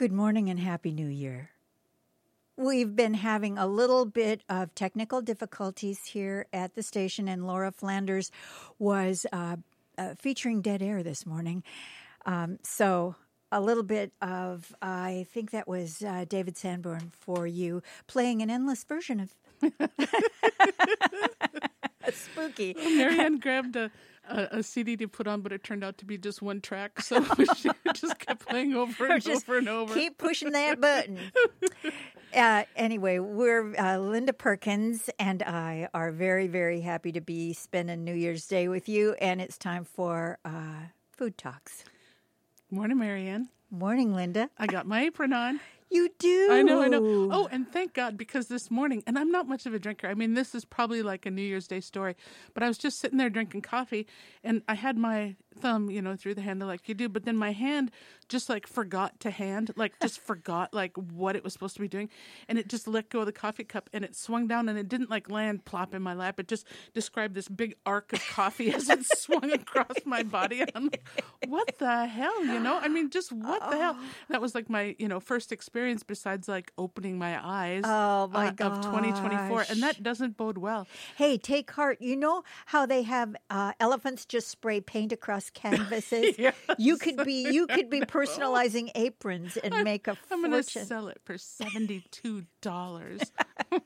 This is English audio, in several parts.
Good morning and Happy New Year. We've been having a little bit of technical difficulties here at the station, and Laura Flanders was uh, uh, featuring Dead Air this morning. Um, so, a little bit of, I think that was uh, David Sanborn for you, playing an endless version of. Spooky. Marianne grabbed a, a, a, CD to put on, but it turned out to be just one track, so she just kept playing over and over and over. Keep pushing that button. Uh, anyway, we're uh, Linda Perkins and I are very, very happy to be spending New Year's Day with you, and it's time for uh, food talks. Morning, Marianne. Morning, Linda. I got my apron on. You do. I know, I know. Oh, and thank God because this morning, and I'm not much of a drinker. I mean, this is probably like a New Year's Day story, but I was just sitting there drinking coffee, and I had my thumb, you know, through the handle like you do, but then my hand just like forgot to hand, like just forgot like what it was supposed to be doing, and it just let go of the coffee cup, and it swung down, and it didn't like land plop in my lap. It just described this big arc of coffee as it swung across my body, and I'm like, what the hell, you know? I mean, just what the hell? That was like my, you know, first experience besides like opening my eyes. Oh my uh, of 2024, and that doesn't bode well. Hey, take heart. You know how they have uh, elephants just spray paint across canvases? yes. You could be you could be personalizing aprons and I'm, make a I'm fortune. going to sell it for seventy two dollars.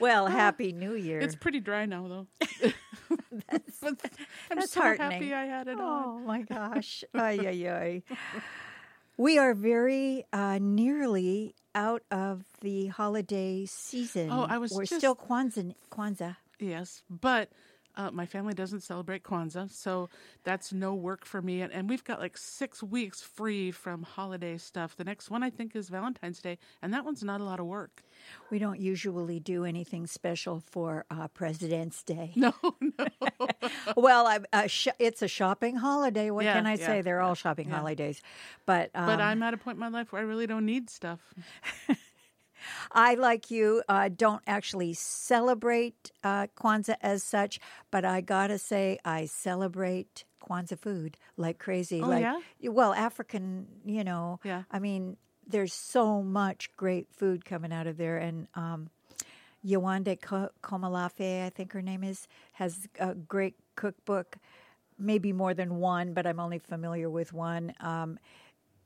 well, happy New Year. It's pretty dry now, though. that's, I'm that's so heartening. happy I had it Oh on. my gosh! ay ay ay. We are very uh, nearly out of the holiday season. Oh, I was We're just- still Kwanzaa. Kwanzaa. Yes, but uh, my family doesn't celebrate Kwanzaa, so that's no work for me. And, and we've got like six weeks free from holiday stuff. The next one I think is Valentine's Day, and that one's not a lot of work. We don't usually do anything special for uh, President's Day. No, no. well, uh, sh- it's a shopping holiday. What Yeah, can I yeah, say? They're all shopping holidays. But um, but I'm at a point in my life where I really don't need stuff. I, like you, uh, don't actually celebrate uh, Kwanzaa as such, but I gotta say, I celebrate Kwanzaa food like crazy. Oh, like, yeah? Well, African, you know. Yeah. I mean, there's so much great food coming out of there, and um, Yewande Komolafe, I think her name is, has a great cookbook. Maybe more than one, but I'm only familiar with one. Um,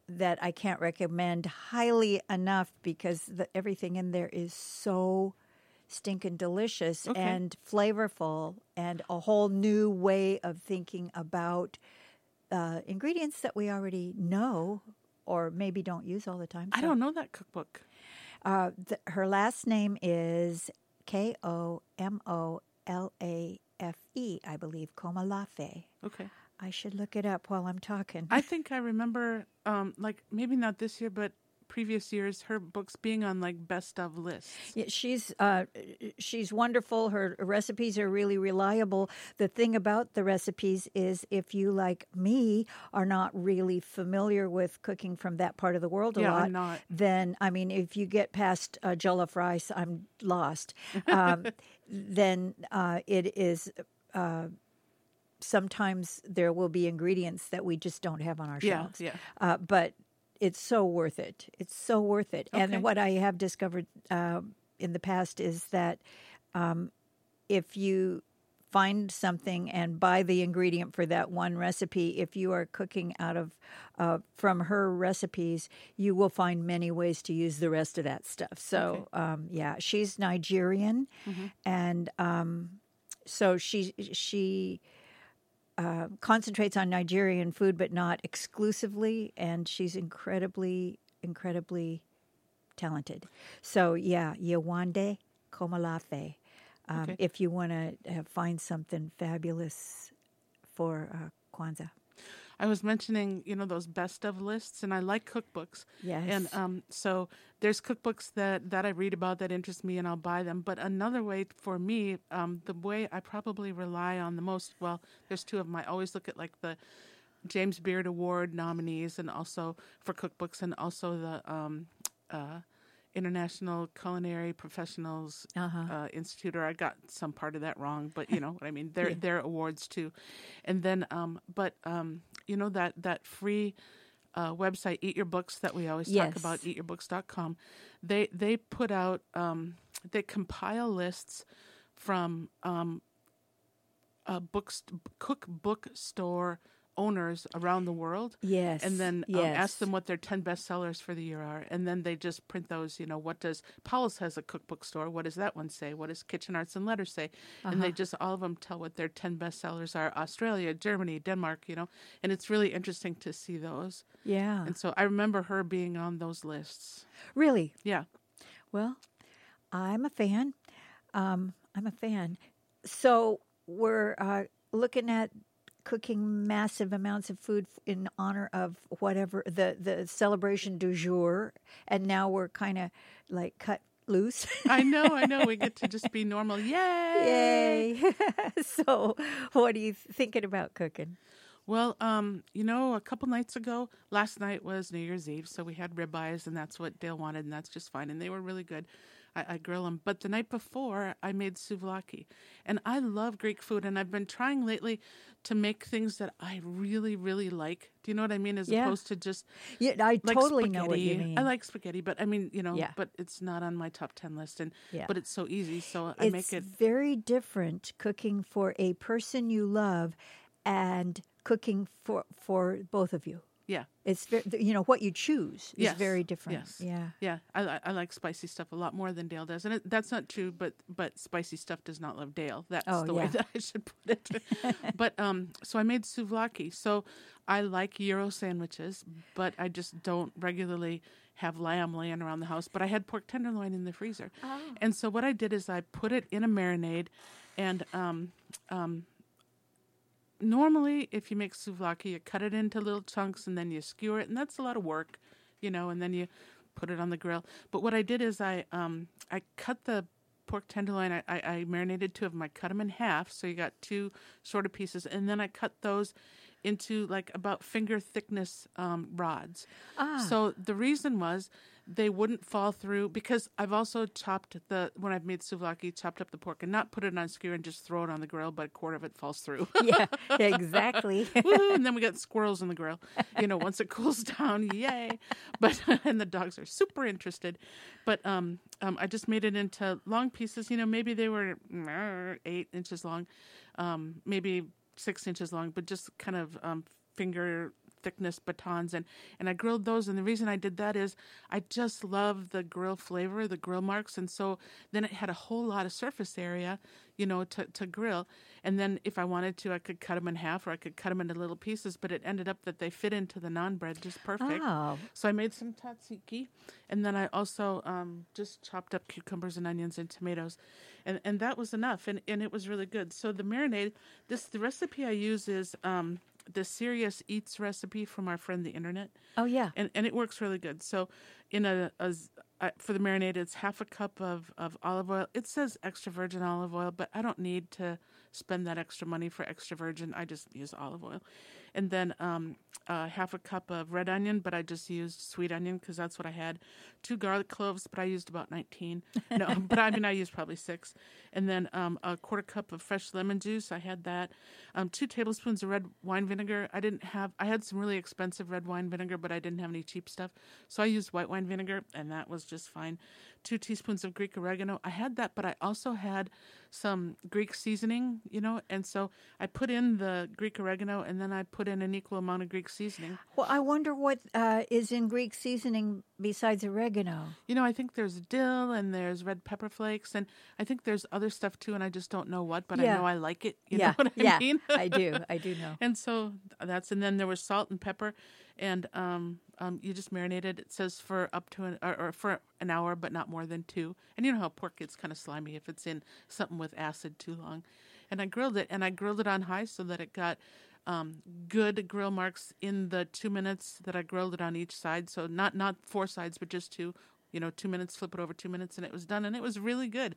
that I can't recommend highly enough because the, everything in there is so stinking delicious Okay. and flavorful and a whole new way of thinking about uh, ingredients that we already know or maybe don't use all the time. I don't know that cookbook. Uh, th- her last name is K O M O L A F E, I believe, Komolafe. Okay. I should look it up while I'm talking. I think I remember, um, like maybe not this year, but previous years, her books being on like best of lists. Yeah, she's uh, she's wonderful. Her recipes are really reliable. The thing about the recipes is, if you like me are not really familiar with cooking from that part of the world a Yeah, lot, I'm not. then I mean, if you get past uh, jollof rice, I'm lost. Um, then uh, it is. Uh, sometimes there will be ingredients that we just don't have on our Yeah, shelves. yeah. Uh, but it's so worth it. It's so worth it. Okay. And what I have discovered uh, in the past is that um, if you find something and buy the ingredient for that one recipe, if you are cooking out of uh, from her recipes, you will find many ways to use the rest of that stuff. So, um, yeah, she's Nigerian, and um, so she she uh, concentrates on Nigerian food, but not exclusively. And she's incredibly, incredibly talented. So yeah, Yewande Komolafe. Um, Okay. If you want to uh, find something fabulous for uh, Kwanzaa. I was mentioning, you know, those best of lists, and I like cookbooks. Yes. And um, so there's cookbooks that, that I read about that interest me, and I'll buy them. But another way for me, um, the way I probably rely on the most, well, there's two of them. I always look at like the James Beard Award nominees, and also for cookbooks, and also the um, uh, International Culinary Professionals Uh-huh. uh, Institute, or I got some part of that wrong, but you know what I mean. They're Yeah. they're awards too, and then um, but um, you know that that free uh, website, Eat Your Books, that we always Yes. talk about, eatyourbooks.com, they they put out um, they compile lists from um, uh, books cookbook store owners around the world. Yes. And then um, yes. ask them what their 10 bestsellers for the year are. And then they just print those, you know, what does Powell's has a cookbook store. What does that one say? What does Kitchen Arts and Letters say? And Uh-huh. they just, all of them tell what their 10 bestsellers are Australia, Germany, Denmark, you know. And it's really interesting to see those. Yeah. And so I remember her being on those lists. Really? Yeah. Well, I'm a fan. Um, I'm a fan. So we're uh, looking at cooking massive amounts of food in honor of whatever the the celebration du jour, and now we're kind of like cut loose. I know, I know. We get to just be normal. Yay! Yay! so, what are you thinking about cooking? Well, um, you know, a couple nights ago, last night was New Year's Eve, so we had ribeyes, and that's what Dale wanted, and that's just fine, and they were really good. I, I grill them. But the night before, I made souvlaki, and I love Greek food, and I've been trying lately to make things that I really, really like. Do you know what I mean? As Yeah. opposed to just Yeah, I like totally know what you spaghetti. mean. I like spaghetti, but I mean, you know, Yeah. but it's not on my top ten list, and Yeah. but it's so easy, so I it's make it. very different cooking for a person you love and cooking for for both of you. Yeah. It's you know what you choose is Yes. very different. Yes. Yeah. Yeah, I, I like spicy stuff a lot more than Dale does, and it, that's not true. But but spicy stuff does not love Dale. That's Oh, the way that I should put it. but um, so I made souvlaki. So I like gyro sandwiches, but I just don't regularly have lamb laying around the house. But I had pork tenderloin in the freezer, Oh. and so what I did is I put it in a marinade, and um, um, normally if you make souvlaki you cut it into little chunks and then you skewer it and that's a lot of work you know and then you put it on the grill. But what i did is i um i cut the pork tenderloin i i, I marinated two of them. I cut them in half so you got two sort of pieces and then i cut those into like about finger thickness um, rods. Ah. so the reason was they wouldn't fall through because I've also chopped the when I've made souvlaki, chopped up the pork and not put it on skewer and just throw it on the grill, but a quarter of it falls through. yeah, exactly. And then we got squirrels in the grill. You know, once it cools down, yay! But and the dogs are super interested. But um, um, I just made it into long pieces. You know, maybe they were eight inches long, um, maybe six inches long, but just kind of um, finger thickness batons and and I grilled those and the reason I did that is I just love the grill flavor the grill marks and so then it had a whole lot of surface area you know to to grill and then if I wanted to I could cut them in half or I could cut them into little pieces but it ended up that they fit into the naan bread just perfect Oh, so I made some tzatziki, and then I also um, just chopped up cucumbers and onions and tomatoes, and and that was enough, and, and it was really good. So the marinade, this the recipe I use is um, the Serious Eats recipe from our friend the internet, oh yeah. and and it works really good. So in a uh, for the marinade, it's half a cup of of olive oil. It says extra virgin olive oil, but I don't need to spend that extra money for extra virgin. I just use olive oil, and then um, uh, half a cup of red onion, but I just used sweet onion because that's what I had. Two garlic cloves, but I used about nineteen. No, but I mean I used probably six, and then um, a quarter cup of fresh lemon juice. I had that. Um, two tablespoons of red wine vinegar. I didn't have. I had some really expensive red wine vinegar, but I didn't have any cheap stuff, so I used white wine vinegar, and that was just fine. Two teaspoons of Greek oregano. I had that, but I also had some Greek seasoning, you know, and so I put in the Greek oregano, and then I put in an equal amount of Greek seasoning. Well, I wonder what uh, is in Greek seasoning besides oregano. You know, I think there's dill and there's red pepper flakes, and I think there's other stuff too, and I just don't know what, but Yeah. I know I like it. You yeah, know what I yeah, mean? I do. I do know. And so that's and then there was salt and pepper, and um, um, you just marinated. It says for up to an or, or for an hour, but not more than two. And you know how pork gets kind of slimy if it's in something with acid too long. And I grilled it, and I grilled it on high so that it got um, good grill marks in the two minutes that I grilled it on each side. So not not four sides, but just two. You know, two minutes, flip it over two minutes, and it was done, and it was really good.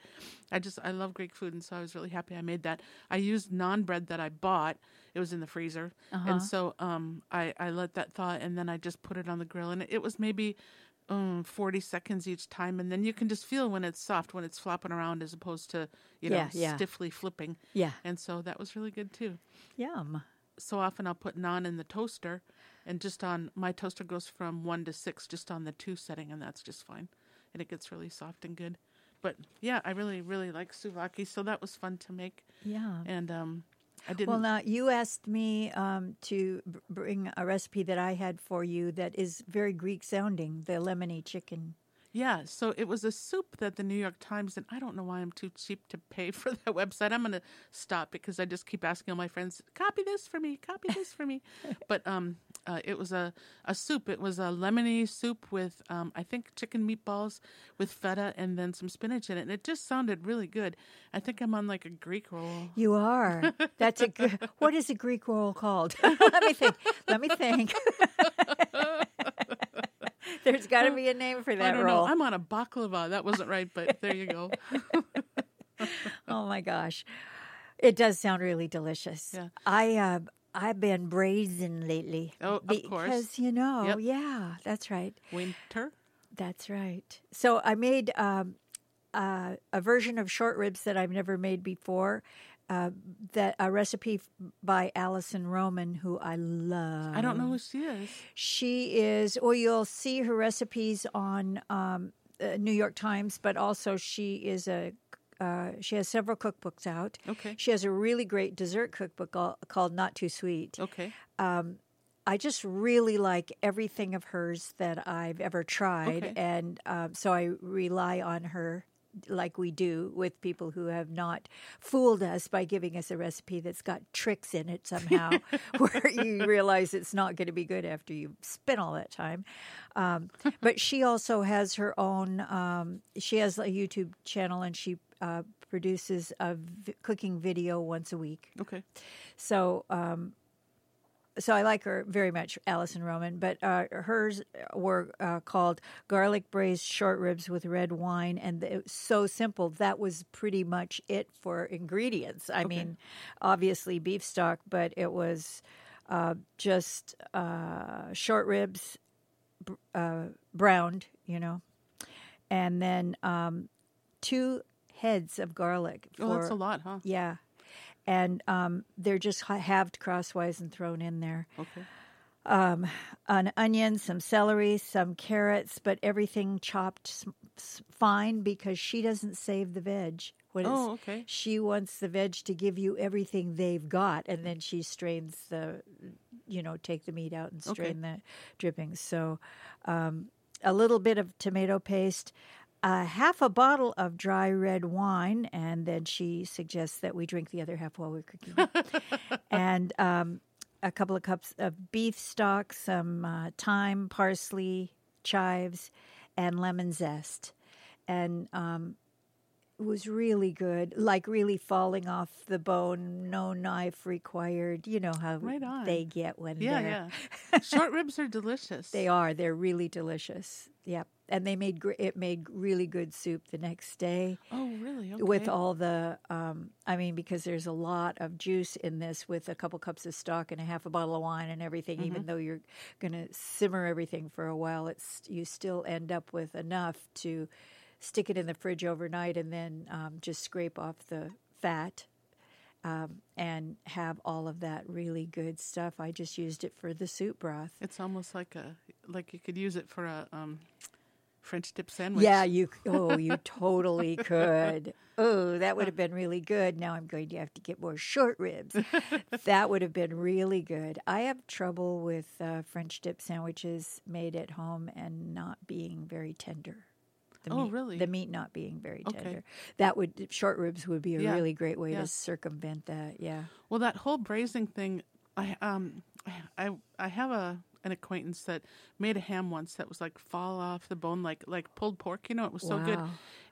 I just I love Greek food, and so I was really happy I made that. I used naan bread that I bought; it was in the freezer, and so um, I I let that thaw, and then I just put it on the grill, and it was maybe um, 40 seconds each time and then you can just feel when it's soft when it's flopping around as opposed to you know Yeah, yeah. stiffly flipping Yeah. and so that was really good too Yum. so often i'll put naan in the toaster and just on my toaster goes from one to six, just on the two setting, and that's just fine, and it gets really soft and good. But yeah, I really really like souvlaki, so that was fun to make, Yeah. and um, I didn't. Well, now you asked me um, to bring a recipe that I had for you that is very Greek sounding, the lemony chicken. Yeah, so it was a soup that the New York Times, and I don't know why I'm too cheap to pay for that website. I'm going to stop because I just keep asking all my friends, copy this for me, copy this for me. but um, uh, it was a, a soup. It was a lemony soup with, um, I think, chicken meatballs with feta and then some spinach in it. And it just sounded really good. I think I'm on like a Greek roll. You are. That's a good. What is a Greek roll called? Let me think. Let me think. There's got to be a name for that I don't roll. know. I'm on a baklava. That wasn't right, but there you go. Oh my gosh, it does sound really delicious. Yeah. I uh, I've been braising lately. Oh, of course. because you know, Yep. yeah, that's right. Winter. That's right. So I made um, uh, a version of short ribs that I've never made before. Uh, that a recipe by Alison Roman, who I love. I don't know who she is. She is. or you'll see her recipes on um, uh, New York Times, but also she is a. Uh, she has several cookbooks out. Okay. She has a really great dessert cookbook called, called Not Too Sweet. Okay. I just really like everything of hers that I've ever tried, Okay. and um, so I rely on her like we do with people who have not fooled us by giving us a recipe that's got tricks in it somehow, where you realize it's not going to be good after you spent all that time. Um, but she also has her own. Um, she has a YouTube channel, and she uh, produces a v- cooking video once a week. Okay. So, um, so I like her very much, Alison Roman. But uh, hers were uh, called garlic braised short ribs with red wine, and it was so simple. That was pretty much it for ingredients. I mean, obviously beef stock, but it was uh, just uh, short ribs, uh, browned, you know, and then um, two heads of garlic. Oh, that's a lot, huh? yeah. And um, they're just halved crosswise and thrown in there. Okay. An onion, some celery, some carrots, but everything chopped fine because she doesn't save the veg. When Oh, okay. She wants the veg to give you everything they've got, and then she strains the, you know, take the meat out and Okay. strain the drippings. So, um, a little bit of tomato paste, uh, half a bottle of dry red wine, and then she suggests that we drink the other half while we're cooking. and um, a couple of cups of beef stock, some uh, thyme, parsley, chives, and lemon zest. And um, it was really good, like really falling off the bone, no knife required. You know how Right they get when Yeah, they're yeah. Short ribs are delicious. they are. They're really delicious. Yep. And they made gr- it made really good soup the next day Oh, really? Okay. with all the. Um, I mean, because there's a lot of juice in this with a couple cups of stock and a half a bottle of wine and everything. Even though you're going to simmer everything for a while, it's you still end up with enough to stick it in the fridge overnight and then um, just scrape off the fat um, and have all of that really good stuff. I just used it for the soup broth. It's almost like a like you could use it for a um, French dip sandwich. Yeah, you. Oh, you totally could. Oh, that would have been really good. Now I'm going to have to get more short ribs. that would have been really good. I have trouble with uh, French dip sandwiches made at home and not being very tender. The Oh, meat, really? The meat not being very Okay. tender. That would short ribs would be a Yeah, really great way yeah. to circumvent that. Yeah. Well, that whole braising thing, I um, I I have a an acquaintance that made a ham once that was like fall off the bone, like like pulled pork. You know, it was so good.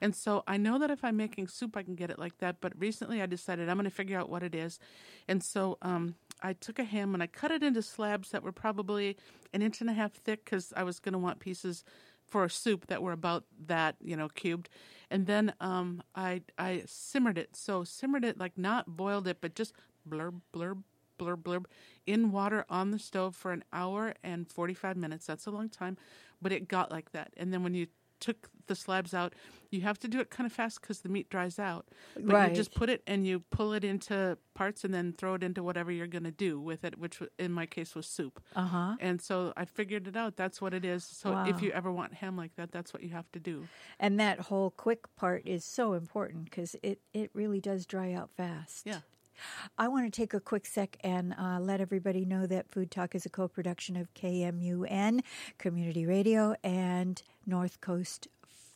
And so I know that if I'm making soup, I can get it like that. But recently, I decided I'm going to figure out what it is, and so um, I took a ham and I cut it into slabs that were probably an inch and a half thick because I was going to want pieces for a soup that were about that, you know, cubed. And then um, I I simmered it. So simmered it like not boiled it, but just blurb blurb blurb blurb in water on the stove for an hour and 45 minutes. That's a long time, but it got like that. And then when you took the slabs out. You have to do it kind of fast because the meat dries out. But Right. you just put it and you pull it into parts and then throw it into whatever you're going to do with it, which in my case was soup. Uh huh. And so I figured it out. That's what it is. So Wow. if you ever want ham like that, that's what you have to do. And that whole quick part is so important because it, it really does dry out fast. Yeah. I want to take a quick sec and uh, let everybody know that Food Talk is a co production of KMUN, Community Radio, and North Coast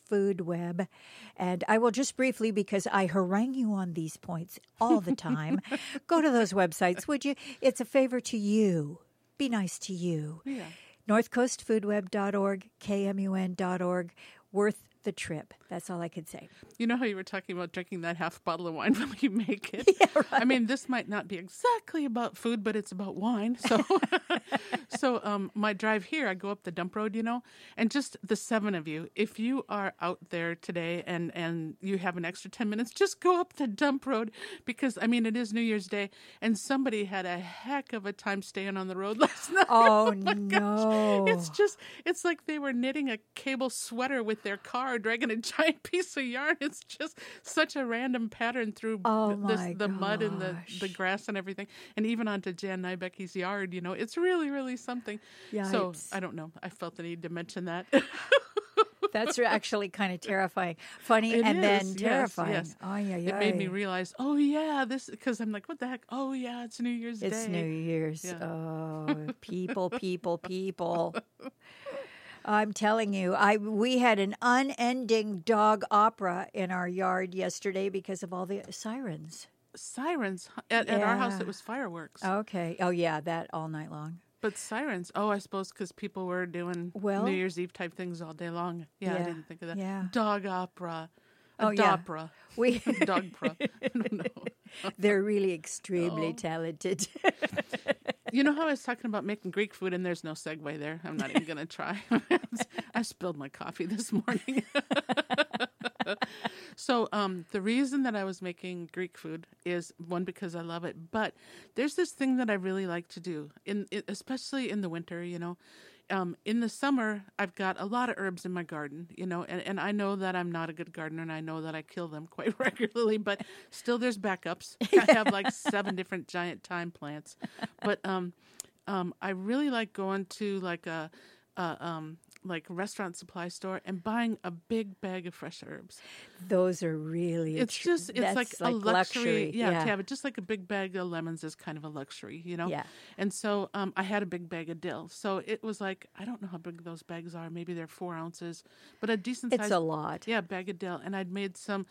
Food Web. And I will just briefly, because I harangue you on these points all the time, go to those websites, would you? It's a favor to you. Be nice to you. Yeah. NorthCoastFoodWeb.org, KMUN.org. Worth the trip. That's all I could say. You know how you were talking about drinking that half bottle of wine when you make it? Yeah, right. I mean, this might not be exactly about food, but it's about wine. So, so um, my drive here, I go up the dump road, you know, and just the seven of you, if you are out there today and, and you have an extra 10 minutes, just go up the dump road because, I mean, it is New Year's Day and somebody had a heck of a time staying on the road last night. Oh, gosh. no. It's just, it's like they were knitting a cable sweater with their car, dragging a giant piece of yarn. It's just such a random pattern through Oh, this, the mud and the, the grass and everything, and even onto Jan Nybecky's yard. You know, it's really, really something. So I don't know. I felt the need to mention that. That's actually kind of terrifying. Funny It and is, then yes, terrifying. yes. Ay, ay, it made me realize, oh yeah, this because I'm like, what the heck? Oh yeah, it's New Year's It's Day. New Year's. Yeah. Oh, people, people, people. I'm telling you, I we had an unending dog opera in our yard yesterday because of all the sirens. Sirens at, at our house. It was fireworks, Okay. Oh yeah, that all night long. but sirens. Oh, I suppose because people were doing Well- New Year's Eve type things all day long. Yeah, I didn't think of that. yeah. Dog opera. Oh, yeah. dopera. We Dog opera. I don't know. they're really extremely Oh. talented. You know how I was talking about making Greek food, and there's no segue there. I'm not even going to try. I spilled my coffee this morning. so, um, the reason that I was making Greek food is one because I love it, but there's this thing that I really like to do, in especially in the winter. You know, um, in the summer, I've got a lot of herbs in my garden, you know, and, and I know that I'm not a good gardener and I know that I kill them quite regularly, but still there's backups. I have like seven different giant thyme plants. But um, um, I really like going to like a, a um, like restaurant supply store and buying a big bag of fresh herbs. Those are really. It's attr- just it's like, that's a luxury. Yeah, Yeah. to have it just like a big bag of lemons is kind of a luxury, you know. Yeah. And so um, I had a big bag of dill. So it was like I don't know how big those bags are. Maybe they're four ounces, but a decent It's size. a lot. Yeah, bag of dill, and I'd made some.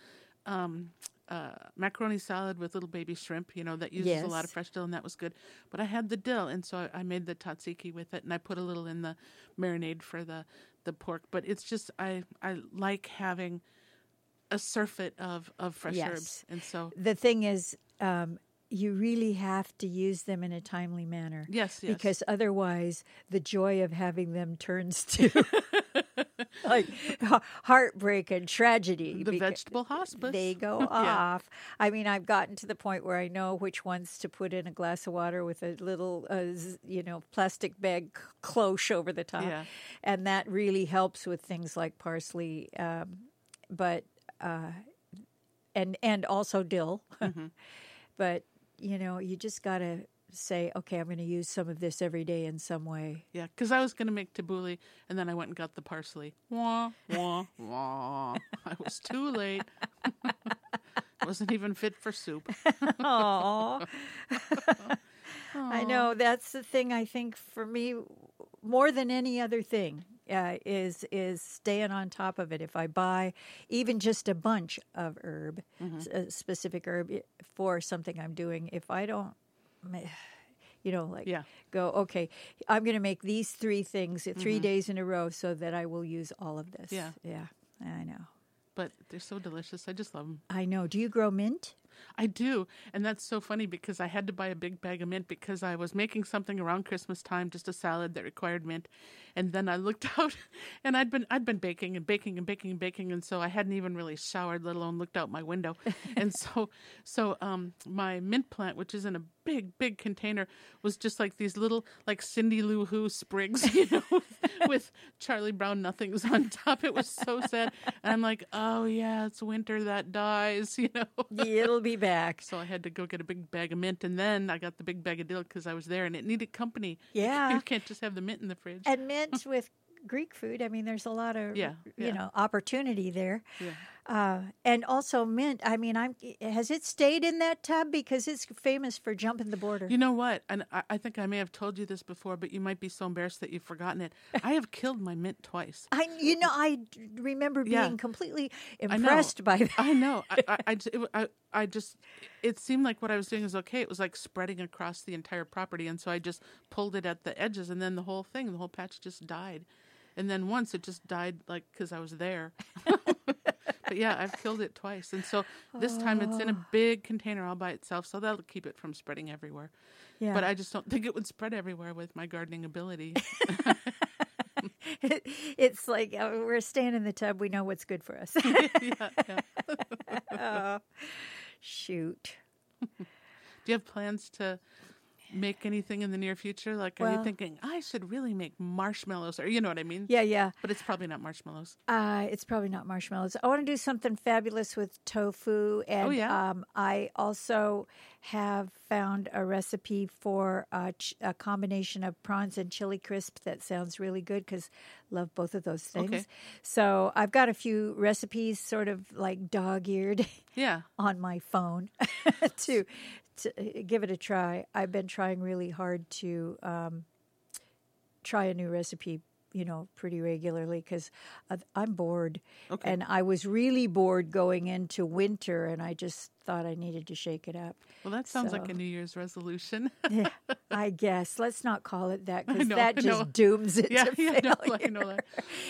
Um, uh, macaroni salad with little baby shrimp, you know, that uses a lot of fresh dill, and that was good. But I had the dill, and so I, I made the tzatziki with it, and I put a little in the marinade for the the pork. But it's just I I like having a surfeit of of fresh Yes. herbs, and so The thing is, um, you really have to use them in a timely manner. yes, yes, Because otherwise, the joy of having them turns to like heartbreak and tragedy. the vegetable hospice They go Yeah. off. I mean, I've gotten to the point where I know which ones to put in a glass of water with a little, uh, you know, plastic bag cloche over the top, Yeah. and that really helps with things like parsley. Um, but uh, and and also dill. Mm-hmm. but you know, you just got to say, okay, I'm going to use some of this every day in some way. Yeah, because I was going to make tabbouleh, and then I went and got the parsley. Wah, wah, wah. I was too late. Wasn't even fit for soup. Aww. I know that's the thing. I think for me, more than any other thing, uh, is is staying on top of it. If I buy even just a bunch of herb, mm-hmm. a uh, specific herb eh, for something I'm doing, if I don't, you know, like Yeah. go okay, I'm going to make these three things uh, 3 days in a row so that I will use all of this. Yeah. yeah, I know. But they're so delicious. I just love them. I know. Do you grow mint? I do. And that's so funny because I had to buy a big bag of mint because I was making something around Christmas time, just a salad that required mint. And then I looked out and I'd been I'd been baking and baking and baking and baking and so I hadn't even really showered, let alone looked out my window. and so so um my mint plant, which is in a big, big container was just like these little, like Cindy Lou Who sprigs, you know, with, with Charlie Brown nothings on top. It was so sad. And I'm like, oh, yeah, it's winter that dies, you know. It'll be back. So I had to go get a big bag of mint, and then I got the big bag of dill because I was there, and it needed company. Yeah. you can't just have the mint in the fridge. And mint with Greek food. I mean, there's a lot of Yeah, you know opportunity there. Yeah. Uh, and also mint. I mean, I'm has it stayed in that tub because it's famous for jumping the border. You know what? And I, I think I may have told you this before, but you might be so embarrassed that you've forgotten it. I have killed my mint twice. I, you know, I remember being Yeah. completely impressed by that. I know. I, I, I, j- it, I, I just, it seemed like what I was doing was okay. It was like spreading across the entire property. And so I just pulled it at the edges, and then the whole thing, the whole patch just died. And then once it just died, like, because I was there. but yeah, I've killed it twice. And so this time it's in a big container all by itself. So that'll keep it from spreading everywhere. Yeah. But I just don't think it would spread everywhere with my gardening ability. it's like uh, we're staying in the tub. We know what's good for us. yeah, yeah. Shoot. Do you have plans to make anything in the near future? Like, are you thinking I should really make marshmallows, or you know what I mean? Yeah, yeah. But it's probably not marshmallows. Uh, it's probably not marshmallows. I want to do something fabulous with tofu, and Oh, yeah? um, I also have found a recipe for a, ch- a combination of prawns and chili crisp that sounds really good because love both of those things. Okay. So I've got a few recipes, sort of like dog-eared, Yeah. on my phone to to uh, give it a try. I've been trying really hard to um, try a new recipe, you know, pretty regularly because I'm bored, Okay. and I was really bored going into winter, and I just thought I needed to shake it up. Well, that sounds like a New Year's resolution. Yeah, I guess let's not call it that because that just dooms it yeah, to yeah, no, failure. I know that.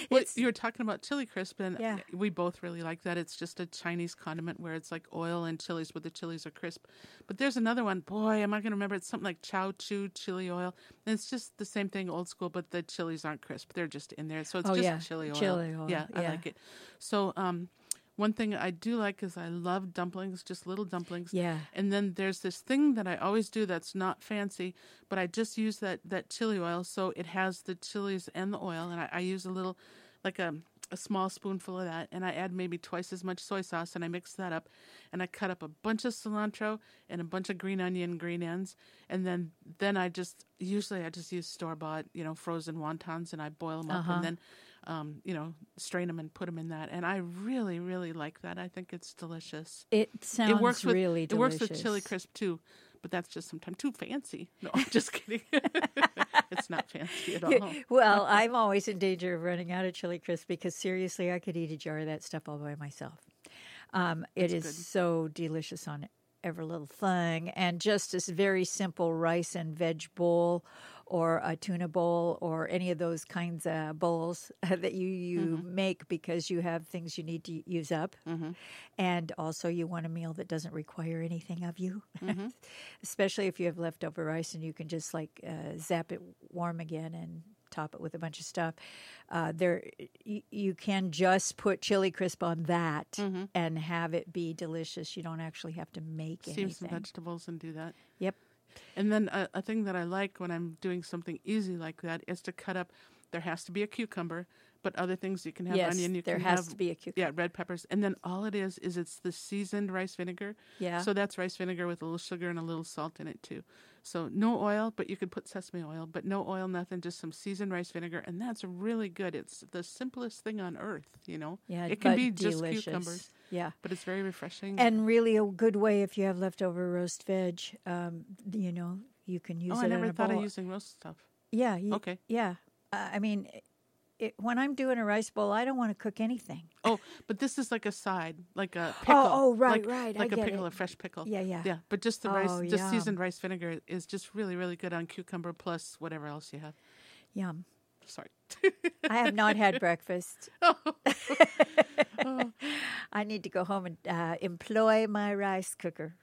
Well, you were talking about chili crisp, and Yeah. we both really like that. It's just a Chinese condiment where it's like oil and chilies, but the chilies are crisp. But there's another one. Boy, am I going to remember? It's something like chow chu chili oil, and it's just the same thing, old school, but the chilies aren't crisp. They're just in there, so it's Oh, just yeah. chili oil. Chili oil, Yeah, I like it. So, um, one thing I do like is I love dumplings, just little dumplings. Yeah. And then there's this thing that I always do that's not fancy, but I just use that, that chili oil. So it has the chilies and the oil. And I, I use a little, like a, a small spoonful of that. And I add maybe twice as much soy sauce and I mix that up. And I cut up a bunch of cilantro and a bunch of green onion, green ends. And then, then I just, usually I just use store bought, you know, frozen wontons and I boil them up Uh-huh. and then, um, you know, strain them and put them in that. And I really, really like that. I think it's delicious It sounds it works with really delicious. it works with chili crisp too, but that's just sometimes too fancy. No, I'm just kidding. it's not fancy at all. well, I'm always in danger of running out of chili crisp because seriously, I could eat a jar of that stuff all by myself. Um, it is so delicious on every little thing, and just this very simple rice and veg bowl, or a tuna bowl, or any of those kinds of bowls that you you make because you have things you need to use up, and also you want a meal that doesn't require anything of you, especially if you have leftover rice and you can just like uh, zap it warm again and top it with a bunch of stuff. Uh, there, you, you can just put chili crisp on that and have it be delicious. You don't actually have to make Steam some vegetables and do that. Yep. And then a, a thing that I like when I'm doing something easy like that is to cut up. There has to be a cucumber, but other things you can have Yes, onion. You there can has have, to be a cucumber. Yeah, red peppers, and then all it is is it's the seasoned rice vinegar. Yeah. So that's rice vinegar with a little sugar and a little salt in it too. So no oil, but you could put sesame oil, but no oil, nothing, just some seasoned rice vinegar, and that's really good. It's the simplest thing on earth, you know. Yeah, it can be just cucumbers, Yeah. but it's very refreshing. And really, a good way if you have leftover roast veg, um, you know, you can use oh, it I never a thought bowl. of using roast stuff. Yeah. You, Okay. Yeah. Uh, I mean, it, when I'm doing a rice bowl, I don't want to cook anything. Oh, but this is like a side, like a pickle. oh, right, like, right, Like a get pickle, it. a fresh pickle. Yeah, yeah. Yeah, but just the rice, Oh, just yum. seasoned rice vinegar is just really, really good on cucumber plus whatever else you have. Yum. Sorry. I have not had breakfast. Oh. I need to go home and uh, employ my rice cooker.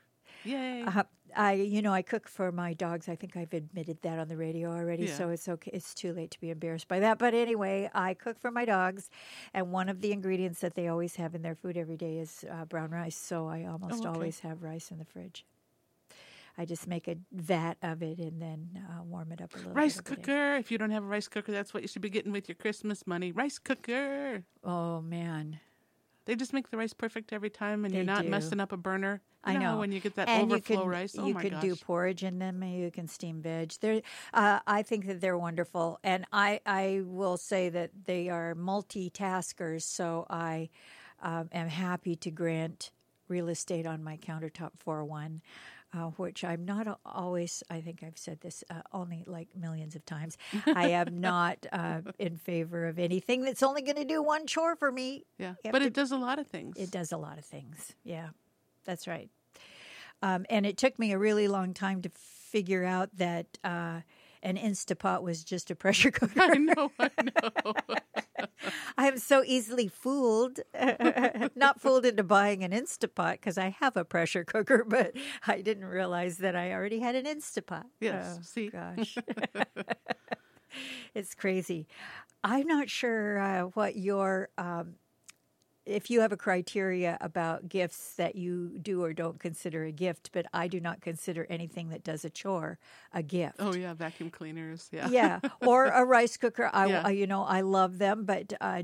Yay. Uh, I, you know, I cook for my dogs. I think I've admitted that on the radio already, Yeah. so it's okay. It's too late to be embarrassed by that. But anyway, I cook for my dogs, and one of the ingredients that they always have in their food every day is uh, brown rice. So I almost Oh, okay. always have rice in the fridge. I just make a vat of it and then uh, warm it up a little. Rice bit every day. cooker. If you don't have a rice cooker, that's what you should be getting with your Christmas money. Rice cooker. Oh man, They just make the rice perfect every time, and They you're not do. messing up a burner. You I how know. when you get that and overflow you can, rice. Oh you can gosh! do porridge in them. and You can steam veg. They're, uh, I think that they're wonderful, and I I will say that they are multitaskers. So I um, am happy to grant real estate on my countertop for one. Uh, which I'm not always, I think I've said this uh, only like millions of times. I am not uh, in favor of anything that's only going to do one chore for me. yeah, but to- it does a lot of things. It does a lot of things. Yeah, that's right. Um, and it took me a really long time to figure out that uh, an Instapot was just a pressure cooker. I know. I know. I am so easily fooled. Not fooled into buying an Instapot because I have a pressure cooker, but I didn't realize that I already had an Instapot. Yes, Oh, see? gosh. it's crazy. I'm not sure uh, what your um, if you have a criteria about gifts that you do or don't consider a gift, but I do not consider anything that does a chore a gift. Oh yeah, vacuum cleaners. Yeah. yeah, or a rice cooker. I, Yeah. I- you know, I love them, but uh,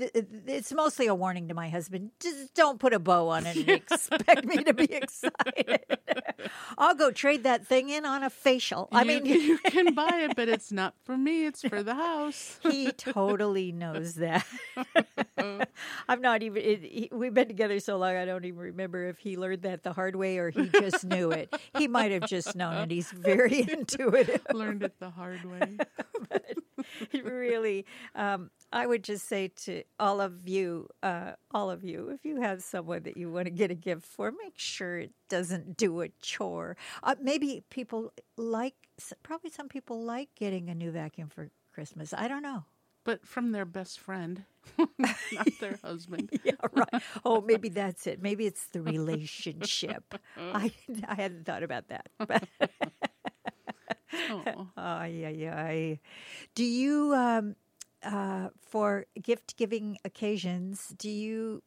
th- it's mostly a warning to my husband. Just don't put a bow on it and expect me to be excited. I'll go trade that thing in on a facial. I You- mean, you can buy it, but it's not for me. It's for the house. he totally knows that. I'm not even. It, he, we've been together so long, I don't even remember if he learned that the hard way or he just knew it. He might have just known it. He's very intuitive. Learned it the hard way. It really, um, I would just say to all of you, uh, all of you, if you have someone that you want to get a gift for, make sure it doesn't do a chore. Uh, maybe people like, probably some people like getting a new vacuum for Christmas. I don't know. But from their best friend, not their husband. Yeah, right. Oh, maybe that's it. Maybe it's the relationship. I I hadn't thought about that. But Oh. oh, yeah, yeah. Do you um, uh, for gift giving occasions? Do you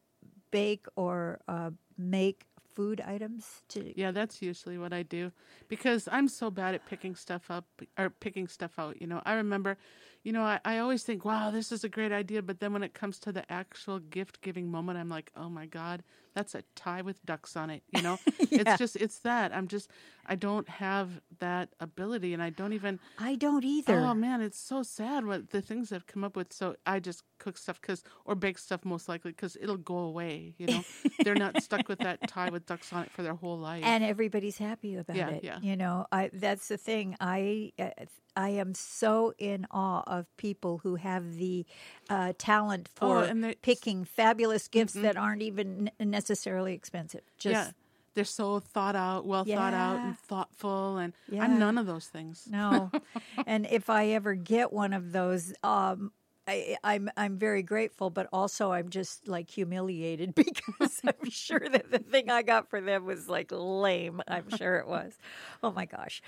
bake or uh, make food items to? Yeah, that's usually what I do because I'm so bad at picking stuff up or picking stuff out. You know, I remember, you know, I, I always think, wow, this is a great idea. But then when it comes to the actual gift giving moment, I'm like, oh my God, that's a tie with ducks on it. You know, Yeah. it's just, it's that. I'm just, I don't have that ability and I don't even, I don't either. oh man, it's so sad what the things I've come up with. So I just cook stuff because, or bake stuff most likely because it'll go away. You know, they're not stuck with that tie with ducks on it for their whole life. and everybody's happy about Yeah, it. yeah. You know, I that's the thing. I uh, I am so in awe of people who have the uh, talent for Oh, picking fabulous gifts that aren't even necessarily expensive. Just yeah, they're so thought out, well thought out, and thoughtful. And Yeah. I'm none of those things. no. and if I ever get one of those, um, I, I'm I'm very grateful, but also I'm just like humiliated because I'm sure that the thing I got for them was like lame. I'm sure it was. Oh my gosh.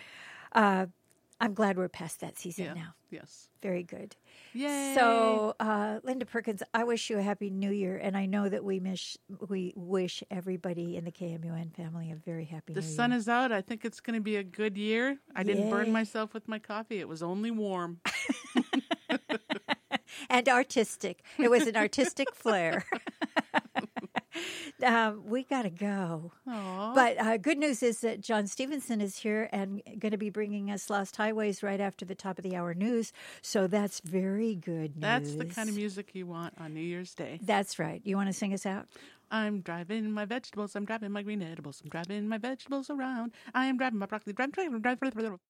Uh, I'm glad we're past that season Yeah. now. Yes. Very good. Yay. So, uh, Linda Perkins, I wish you a happy New Year, and I know that we miss we wish everybody in the KMUN family a very happy the New year. The sun is out. I think it's going to be a good year. I didn't burn myself with my coffee. It was only warm. and artistic. It was an artistic flair. um, we got to go. Aw. But uh, good news is that John Stevenson is here and going to be bringing us Lost Highways right after the top of the hour news. So that's very good news. That's the kind of music you want on New Year's Day. That's right. You want to sing us out? I'm driving my vegetables. I'm driving my green edibles. I'm driving my vegetables around. I am driving my broccoli. Driving, driving, driving.